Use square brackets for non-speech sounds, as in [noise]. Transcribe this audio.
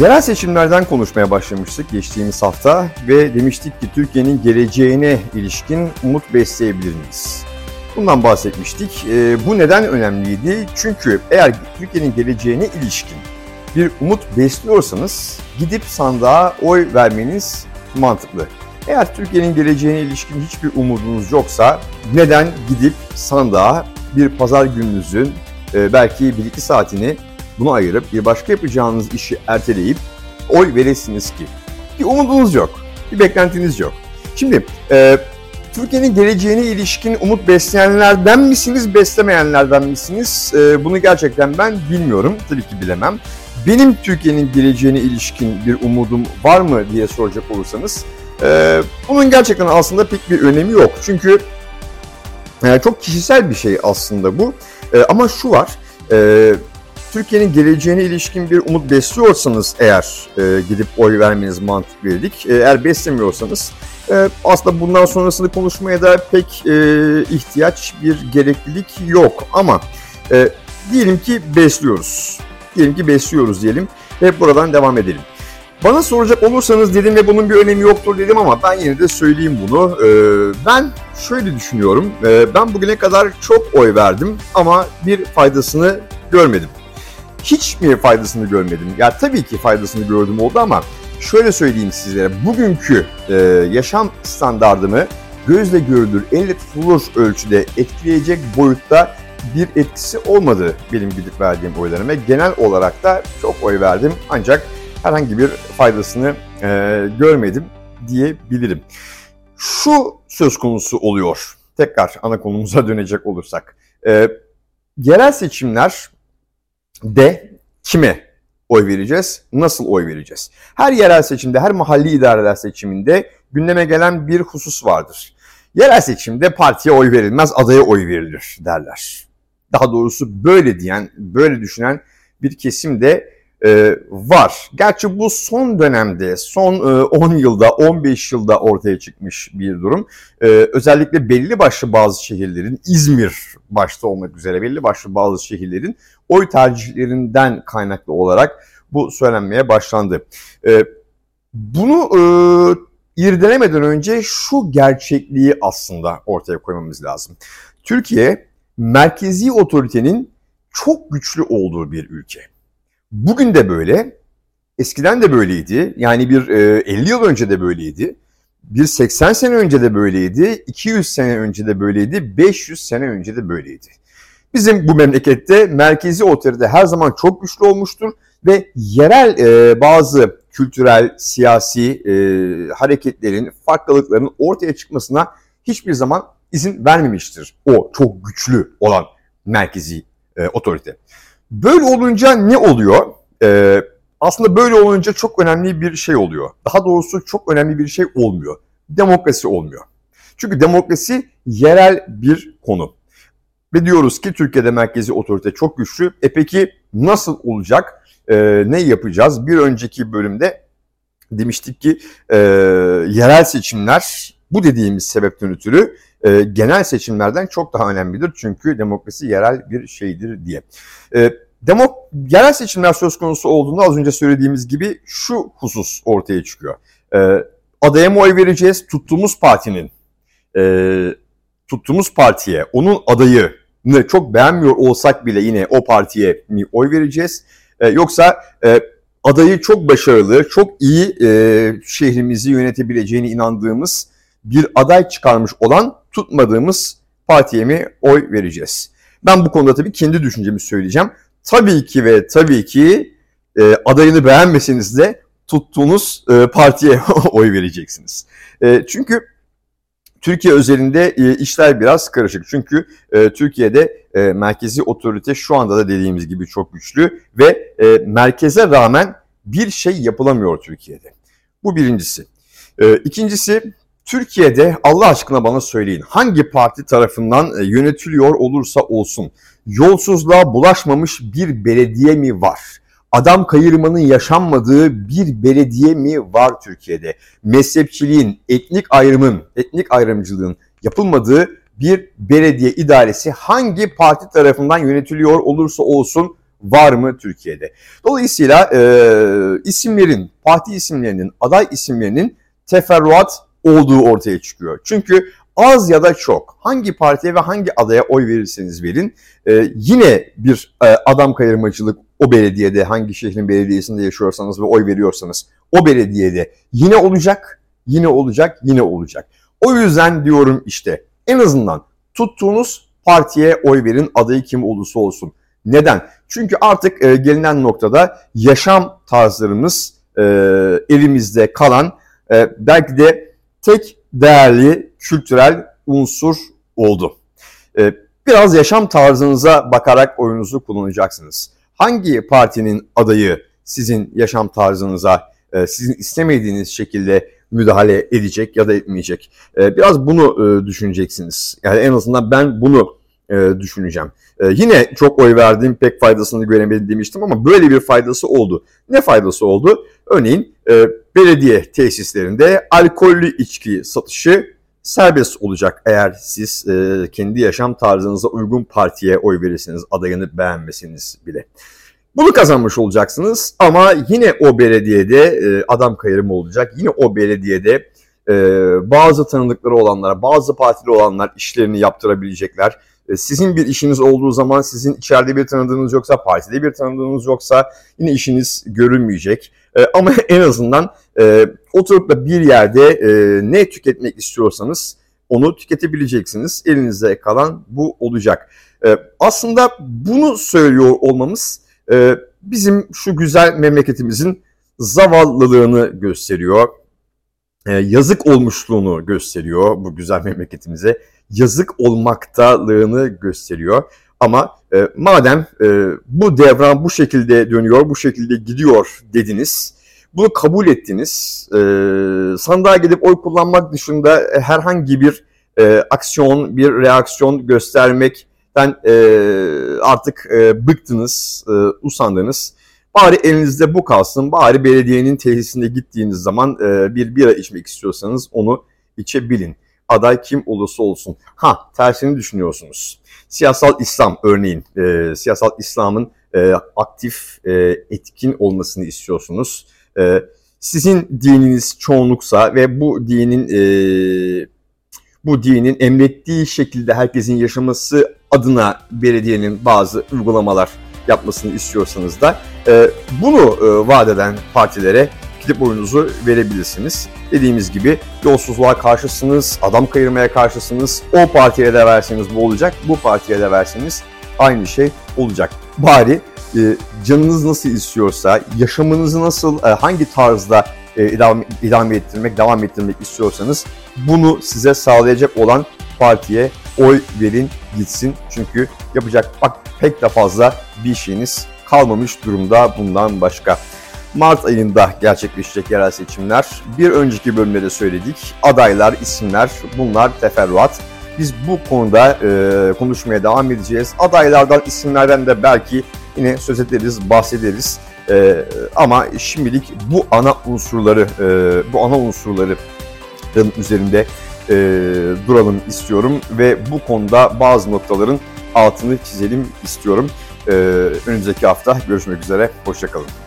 Yerel seçimlerden konuşmaya başlamıştık geçtiğimiz hafta ve demiştik ki Türkiye'nin geleceğine ilişkin umut besleyebilir miyiz? Bundan bahsetmiştik. E, bu neden önemliydi? Çünkü eğer Türkiye'nin geleceğine ilişkin bir umut besliyorsanız gidip sandığa oy vermeniz mantıklı. Eğer Türkiye'nin geleceğine ilişkin hiçbir umudunuz yoksa neden gidip sandığa bir pazar gününüzün e, belki 1-2 saatini bunu ayırıp bir başka yapacağınız işi erteleyip oy veresiniz ki? Bir umudunuz yok, bir beklentiniz yok. Şimdi e, Türkiye'nin geleceğine ilişkin umut besleyenlerden misiniz, beslemeyenlerden misiniz? E, bunu gerçekten ben bilmiyorum, tabii ki bilemem. Benim Türkiye'nin geleceğine ilişkin bir umudum var mı diye soracak olursanız, e, bunun gerçekten aslında pek bir önemi yok. Çünkü e, çok kişisel bir şey aslında bu. E, ama şu var, e, Türkiye'nin geleceğine ilişkin bir umut besliyorsanız eğer e, gidip oy vermeniz mantıklıydık. E, eğer beslemiyorsanız e, aslında bundan sonrasını konuşmaya da pek e, ihtiyaç, bir gereklilik yok. Ama e, diyelim ki besliyoruz. Diyelim ki besliyoruz diyelim ve buradan devam edelim. Bana soracak olursanız dedim ve bunun bir önemi yoktur dedim ama ben yine de söyleyeyim bunu. Ee, ben şöyle düşünüyorum. Ee, ben bugüne kadar çok oy verdim ama bir faydasını görmedim hiç mi faydasını görmedim? Ya tabii ki faydasını gördüm oldu ama şöyle söyleyeyim sizlere. Bugünkü e, yaşam standardımı gözle görülür, elle tutulur ölçüde etkileyecek boyutta bir etkisi olmadı benim gidip verdiğim oyların ve genel olarak da çok oy verdim ancak herhangi bir faydasını e, görmedim diyebilirim. Şu söz konusu oluyor. Tekrar ana konumuza [laughs] dönecek olursak. E, yerel seçimler de kime oy vereceğiz, nasıl oy vereceğiz? Her yerel seçimde, her mahalli idareler seçiminde gündeme gelen bir husus vardır. Yerel seçimde partiye oy verilmez, adaya oy verilir derler. Daha doğrusu böyle diyen, böyle düşünen bir kesim de e, var. Gerçi bu son dönemde, son e, 10 yılda, 15 yılda ortaya çıkmış bir durum. E, özellikle belli başlı bazı şehirlerin, İzmir başta olmak üzere belli başlı bazı şehirlerin oy tercihlerinden kaynaklı olarak bu söylenmeye başlandı. E, bunu e, irdelemeden önce şu gerçekliği aslında ortaya koymamız lazım. Türkiye merkezi otoritenin çok güçlü olduğu bir ülke. Bugün de böyle, eskiden de böyleydi. Yani bir e, 50 yıl önce de böyleydi. Bir 80 sene önce de böyleydi, 200 sene önce de böyleydi, 500 sene önce de böyleydi. Bizim bu memlekette merkezi otorite her zaman çok güçlü olmuştur ve yerel e, bazı kültürel, siyasi e, hareketlerin, farklılıkların ortaya çıkmasına hiçbir zaman izin vermemiştir o çok güçlü olan merkezi e, otorite. Böyle olunca ne oluyor? Ee, aslında böyle olunca çok önemli bir şey oluyor. Daha doğrusu çok önemli bir şey olmuyor. Demokrasi olmuyor. Çünkü demokrasi yerel bir konu. Ve diyoruz ki Türkiye'de merkezi otorite çok güçlü. E peki nasıl olacak? E, ne yapacağız? Bir önceki bölümde demiştik ki e, yerel seçimler bu dediğimiz sebepten ötürü e, genel seçimlerden çok daha önemlidir. Çünkü demokrasi yerel bir şeydir diye. E, demok yerel seçimler söz konusu olduğunda az önce söylediğimiz gibi şu husus ortaya çıkıyor. E, adaya mı oy vereceğiz? Tuttuğumuz partinin e, tuttuğumuz partiye onun adayını çok beğenmiyor olsak bile yine o partiye mi oy vereceğiz? E, yoksa e, adayı çok başarılı, çok iyi e, şehrimizi yönetebileceğine inandığımız bir aday çıkarmış olan tutmadığımız partiye mi oy vereceğiz? Ben bu konuda tabii kendi düşüncemi söyleyeceğim. Tabii ki ve tabii ki e, adayını beğenmeseniz de tuttuğunuz e, partiye [laughs] oy vereceksiniz. E, çünkü Türkiye özelinde e, işler biraz karışık. Çünkü e, Türkiye'de e, merkezi otorite şu anda da dediğimiz gibi çok güçlü ve e, merkeze rağmen bir şey yapılamıyor Türkiye'de. Bu birincisi. E, ikincisi Türkiye'de Allah aşkına bana söyleyin hangi parti tarafından e, yönetiliyor olursa olsun yolsuzluğa bulaşmamış bir belediye mi var? Adam kayırmanın yaşanmadığı bir belediye mi var Türkiye'de? Mezhepçiliğin, etnik ayrımın, etnik ayrımcılığın yapılmadığı bir belediye idaresi hangi parti tarafından yönetiliyor olursa olsun var mı Türkiye'de? Dolayısıyla e, isimlerin, parti isimlerinin, aday isimlerinin teferruat olduğu ortaya çıkıyor. Çünkü az ya da çok hangi partiye ve hangi adaya oy verirseniz verin e, yine bir e, adam kayırmacılık o belediyede hangi şehrin belediyesinde yaşıyorsanız ve oy veriyorsanız o belediyede yine olacak, yine olacak, yine olacak. O yüzden diyorum işte en azından tuttuğunuz partiye oy verin adayı kim olursa olsun. Neden? Çünkü artık e, gelinen noktada yaşam tarzlarımız e, elimizde kalan e, belki de tek değerli kültürel unsur oldu. E, biraz yaşam tarzınıza bakarak oyunuzu kullanacaksınız. Hangi partinin adayı sizin yaşam tarzınıza, e, sizin istemediğiniz şekilde müdahale edecek ya da etmeyecek? E, biraz bunu e, düşüneceksiniz. Yani en azından ben bunu e, düşüneceğim. E, yine çok oy verdiğim pek faydasını göremedim demiştim ama böyle bir faydası oldu. Ne faydası oldu? Örneğin e, belediye tesislerinde alkollü içki satışı serbest olacak eğer siz e, kendi yaşam tarzınıza uygun partiye oy verirseniz adayını beğenmesiniz bile. Bunu kazanmış olacaksınız ama yine o belediyede e, adam kayırımı olacak. Yine o belediyede e, bazı tanıdıkları olanlar, bazı partili olanlar işlerini yaptırabilecekler. E, sizin bir işiniz olduğu zaman sizin içeride bir tanıdığınız yoksa, partide bir tanıdığınız yoksa yine işiniz görünmeyecek. E, ama [laughs] en azından e, oturup da bir yerde ne tüketmek istiyorsanız onu tüketebileceksiniz. Elinizde kalan bu olacak. Aslında bunu söylüyor olmamız bizim şu güzel memleketimizin zavallılığını gösteriyor. Yazık olmuşluğunu gösteriyor bu güzel memleketimize. Yazık olmaktalığını gösteriyor. Ama e, madem e, bu devran bu şekilde dönüyor, bu şekilde gidiyor dediniz, bunu kabul ettiniz, e, sandığa gidip oy kullanmak dışında herhangi bir e, aksiyon, bir reaksiyon göstermekten e, artık e, bıktınız, e, usandınız. Bari elinizde bu kalsın, bari belediyenin tesisine gittiğiniz zaman e, bir bira içmek istiyorsanız onu içebilin. Aday kim olursa olsun. Ha tersini düşünüyorsunuz siyasal İslam örneğin e, siyasal İslam'ın e, aktif, e, etkin olmasını istiyorsunuz. E, sizin dininiz çoğunluksa ve bu dinin e, bu dinin emrettiği şekilde herkesin yaşaması adına belediyenin bazı uygulamalar yapmasını istiyorsanız da e, bunu e, vaat eden partilere gidip oyunuzu verebilirsiniz. Dediğimiz gibi yolsuzluğa karşısınız, adam kayırmaya karşısınız. O partiye de verseniz bu olacak, bu partiye de verseniz aynı şey olacak. Bari e, canınız nasıl istiyorsa, yaşamınızı nasıl, e, hangi tarzda e, idame ettirmek, devam ettirmek istiyorsanız bunu size sağlayacak olan partiye oy verin gitsin. Çünkü yapacak bak pek de fazla bir şeyiniz kalmamış durumda bundan başka. Mart ayında gerçekleşecek yerel seçimler. Bir önceki bölümde de söyledik. Adaylar, isimler bunlar teferruat. Biz bu konuda e, konuşmaya devam edeceğiz. Adaylardan, isimlerden de belki yine söz ederiz, bahsederiz. E, ama şimdilik bu ana unsurları, e, bu ana unsurları üzerinde e, duralım istiyorum ve bu konuda bazı noktaların altını çizelim istiyorum. E, önümüzdeki hafta görüşmek üzere, hoşçakalın.